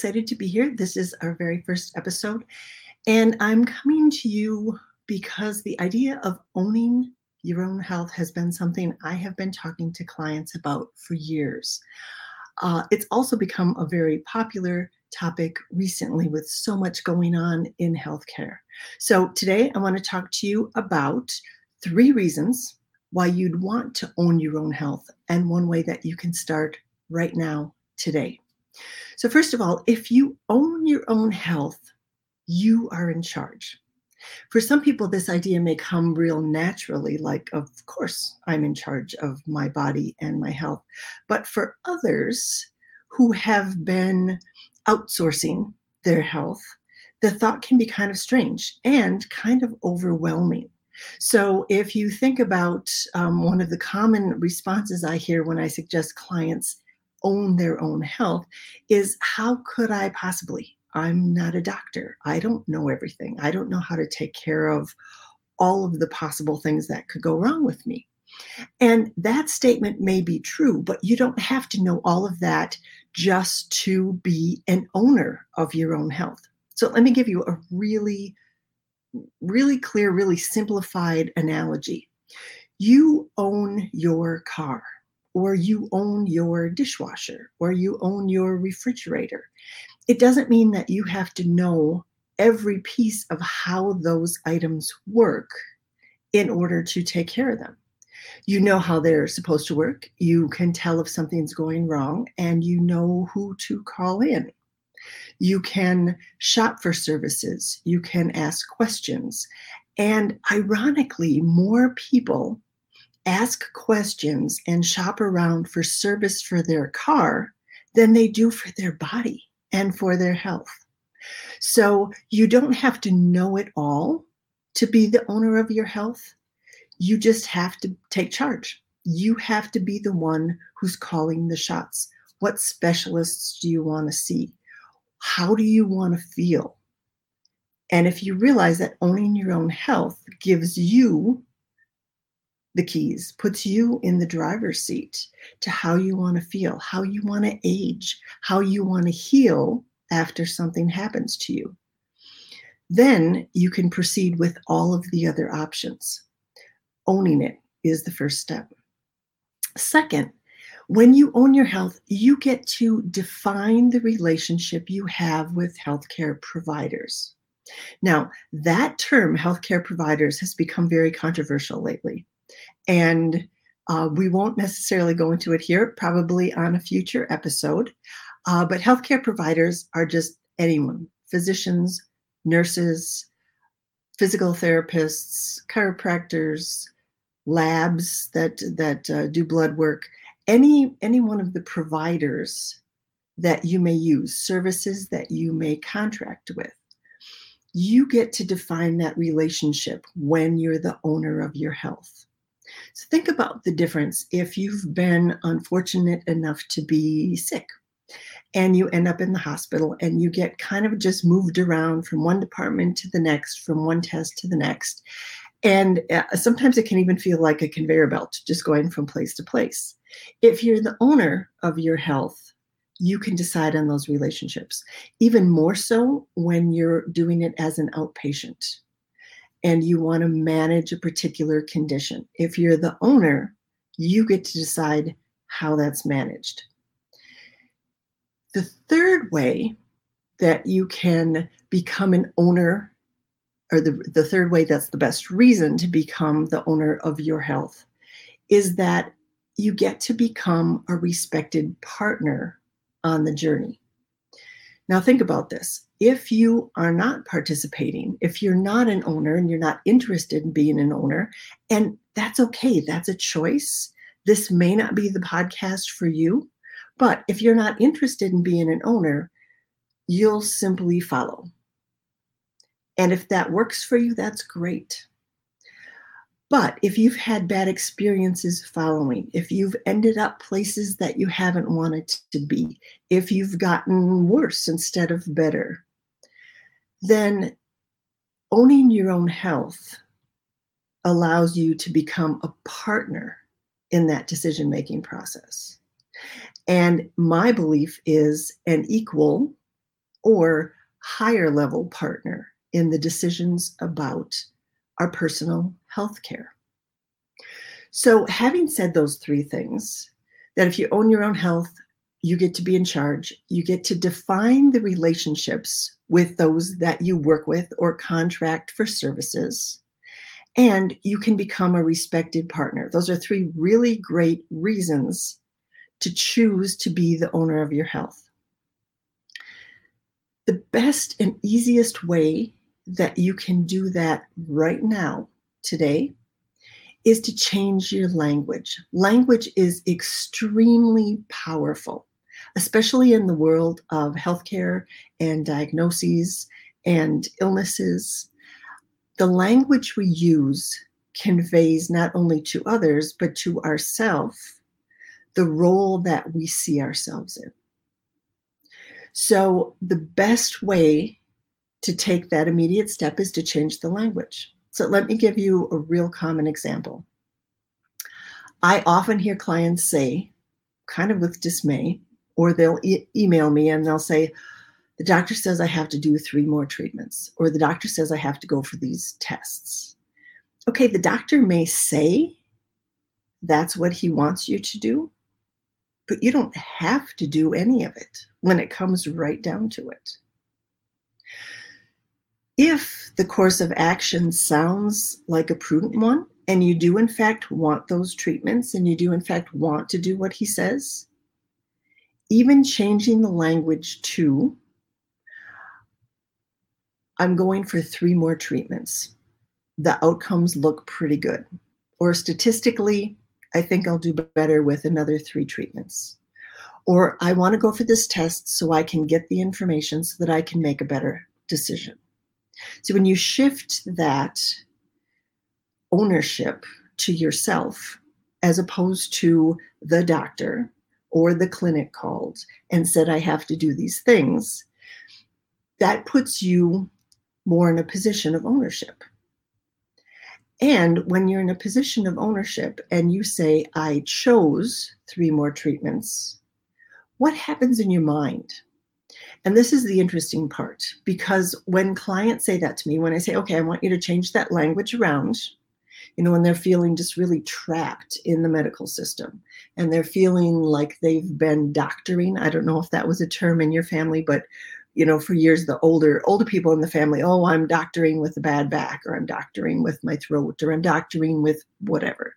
excited to be here. This is our very first episode, and I'm coming to you because the idea of owning your own health has been something I have been talking to clients about for years. Uh, it's also become a very popular topic recently with so much going on in healthcare. So, today I want to talk to you about three reasons why you'd want to own your own health and one way that you can start right now, today. So, first of all, if you own your own health, you are in charge. For some people, this idea may come real naturally, like, of course, I'm in charge of my body and my health. But for others who have been outsourcing their health, the thought can be kind of strange and kind of overwhelming. So, if you think about um, one of the common responses I hear when I suggest clients own their own health, is how could I possibly? I'm not a doctor. I don't know everything. I don't know how to take care of all of the possible things that could go wrong with me. And that statement may be true, but you don't have to know all of that just to be an owner of your own health. So let me give you a really, really clear, really simplified analogy. You own your car, or you own your dishwasher, or you own your refrigerator it doesn't mean that you have to know every piece of how those items work in order to take care of them. You know how they're supposed to work. You can tell if something's going wrong and you know who to call in. You can shop for services. You can ask questions. And ironically, more people ask questions and shop around for service for their car than they do for their body and for their health. So you don't have to know it all to be the owner of your health. You just have to take charge. You have to be the one who's calling the shots. What specialists do you want to see? How do you want to feel? And if you realize that owning your own health gives you the keys, puts you in the driver's seat to how you want to feel, how you want to age, how you want to heal after something happens to you. Then you can proceed with all of the other options. Owning it is the first step. Second, when you own your health, you get to define the relationship you have with healthcare providers. Now, that term, healthcare providers, has become very controversial lately. And uh, we won't necessarily go into it here, probably on a future episode. Uh, but healthcare providers are just anyone physicians, nurses, physical therapists, chiropractors, labs that, that uh, do blood work, any, any one of the providers that you may use, services that you may contract with. You get to define that relationship when you're the owner of your health. So think about the difference if you've been unfortunate enough to be sick and you end up in the hospital and you get kind of just moved around from one department to the next, from one test to the next. And uh, sometimes it can even feel like a conveyor belt, just going from place to place. If you're the owner of your health, you can decide on those relationships, even more so when you're doing it as an outpatient and you want to manage a particular condition. If you're the owner, you get to decide how that's managed. The third way that you can become an owner, or the, the third way that's the best reason to become the owner of your health, is that you get to become a respected partner on the journey. Now, think about this. If you are not participating, if you're not an owner and you're not interested in being an owner, and that's okay, that's a choice. This may not be the podcast for you, but if you're not interested in being an owner, you'll simply follow. And if that works for you, that's great. But if you've had bad experiences following, if you've ended up places that you haven't wanted to be, if you've gotten worse instead of better, then owning your own health allows you to become a partner in that decision making process. And my belief is an equal or higher level partner in the decisions about our personal health care. So, having said those three things, that if you own your own health, you get to be in charge, you get to define the relationships with those that you work with or contract for services, and you can become a respected partner. Those are three really great reasons to choose to be the owner of your health. The best and easiest way that you can do that right now, today, is to change your language. Language is extremely powerful, especially in the world of healthcare and diagnoses and illnesses. The language we use conveys not only to others, but to ourselves the role that we see ourselves in. So, the best way to take that immediate step is to change the language. So let me give you a real common example. I often hear clients say, kind of with dismay, or they'll e- email me and they'll say, the doctor says I have to do three more treatments, or the doctor says I have to go for these tests. Okay, the doctor may say that's what he wants you to do, but you don't have to do any of it when it comes right down to it if the course of action sounds like a prudent one, and you do in fact want those treatments, and you do in fact want to do what he says, even changing the language to, I'm going for three more treatments. The outcomes look pretty good. Or statistically, I think I'll do better with another three treatments. Or I want to go for this test so I can get the information so that I can make a better decision. So when you shift that ownership to yourself, as opposed to the doctor or the clinic called and said, I have to do these things, that puts you more in a position of ownership. And when you're in a position of ownership and you say, I chose three more treatments, what happens in your mind? And this is the interesting part because when clients say that to me, when I say, okay, I want you to change that language around, you know, when they're feeling just really trapped in the medical system and they're feeling like they've been doctoring. I don't know if that was a term in your family, but you know, for years the older older people in the family, oh, I'm doctoring with a bad back, or I'm doctoring with my throat, or I'm doctoring with whatever.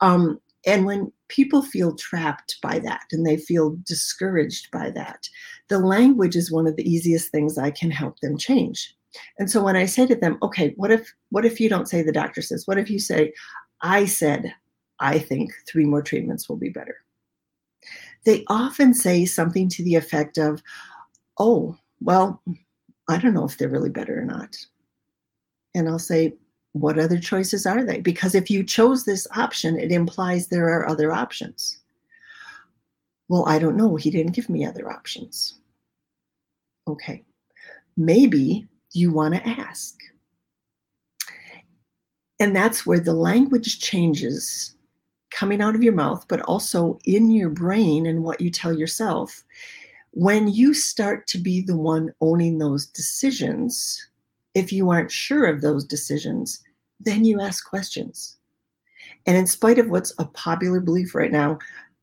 Um, and when people feel trapped by that and they feel discouraged by that, the language is one of the easiest things I can help them change. And so when I say to them, okay, what if what if you don't say the doctor says? What if you say, I said, I think three more treatments will be better? They often say something to the effect of, oh, well, I don't know if they're really better or not. And I'll say, what other choices are they? Because if you chose this option, it implies there are other options. Well, I don't know. He didn't give me other options. Okay. Maybe you want to ask. And that's where the language changes coming out of your mouth, but also in your brain and what you tell yourself. When you start to be the one owning those decisions, if you aren't sure of those decisions, then you ask questions. And in spite of what's a popular belief right now,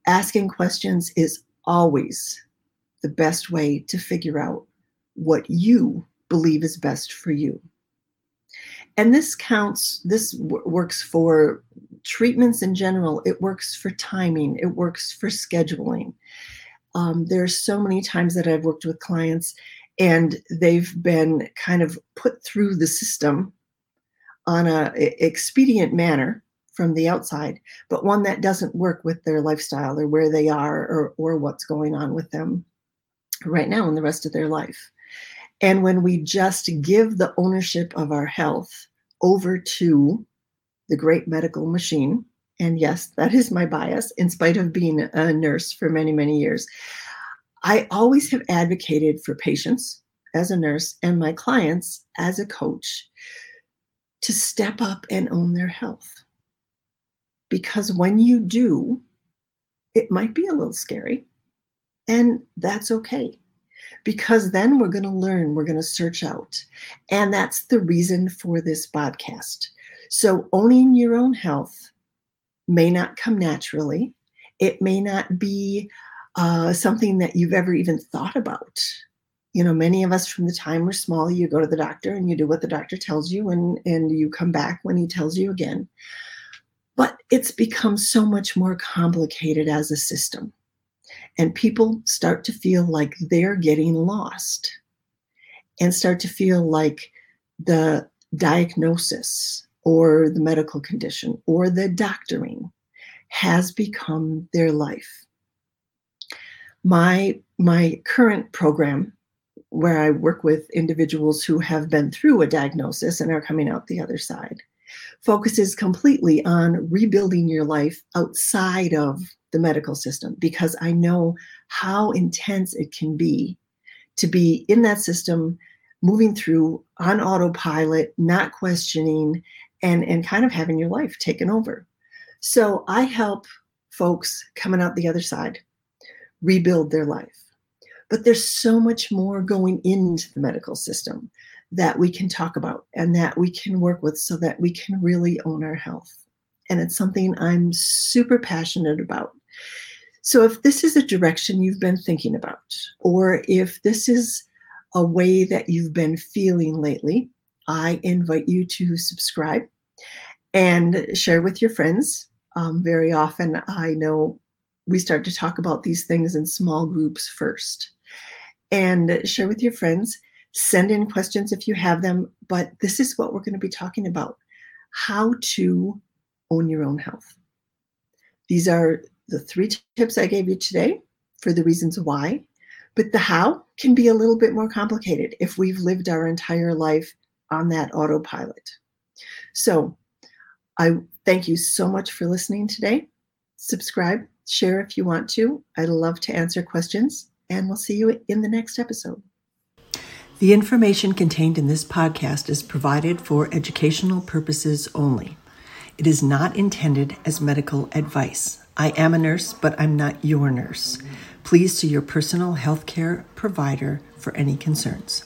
asking questions is always the best way to figure out what you believe is best for you. And this counts, this w- works for treatments in general, it works for timing, it works for scheduling. Um, are so many times that I've worked with clients and they've been kind of put through the system on a expedient manner from the outside, but one that doesn't work with their lifestyle or where they are or, or what's going on with them right now in the rest of their life. And when we just give the ownership of our health over to the great medical machine, and yes, that is my bias, in spite of being a nurse for many, many years, I always have advocated for patients as a nurse and my clients as a coach to step up and own their health. Because when you do, it might be a little scary. And that's okay because then we're going to learn, we're going to search out. And that's the reason for this podcast. So, owning your own health may not come naturally, it may not be uh, something that you've ever even thought about. You know, many of us from the time we're small, you go to the doctor and you do what the doctor tells you, and, and you come back when he tells you again. But it's become so much more complicated as a system. And people start to feel like they're getting lost and start to feel like the diagnosis or the medical condition or the doctoring has become their life. My, my current program, where I work with individuals who have been through a diagnosis and are coming out the other side, focuses completely on rebuilding your life outside of the medical system because I know how intense it can be to be in that system, moving through on autopilot, not questioning, and, and kind of having your life taken over. So I help folks coming out the other side rebuild their life. But there's so much more going into the medical system that we can talk about and that we can work with so that we can really own our health. And it's something I'm super passionate about. So, if this is a direction you've been thinking about, or if this is a way that you've been feeling lately, I invite you to subscribe and share with your friends. Um, very often, I know we start to talk about these things in small groups first. And share with your friends. Send in questions if you have them. But this is what we're going to be talking about how to own your own health. These are the three tips I gave you today for the reasons why. But the how can be a little bit more complicated if we've lived our entire life on that autopilot. So I thank you so much for listening today. Subscribe, share if you want to. I'd love to answer questions, and we'll see you in the next episode. The information contained in this podcast is provided for educational purposes only. It is not intended as medical advice. I am a nurse, but I'm not your nurse. Please see your personal health care provider for any concerns.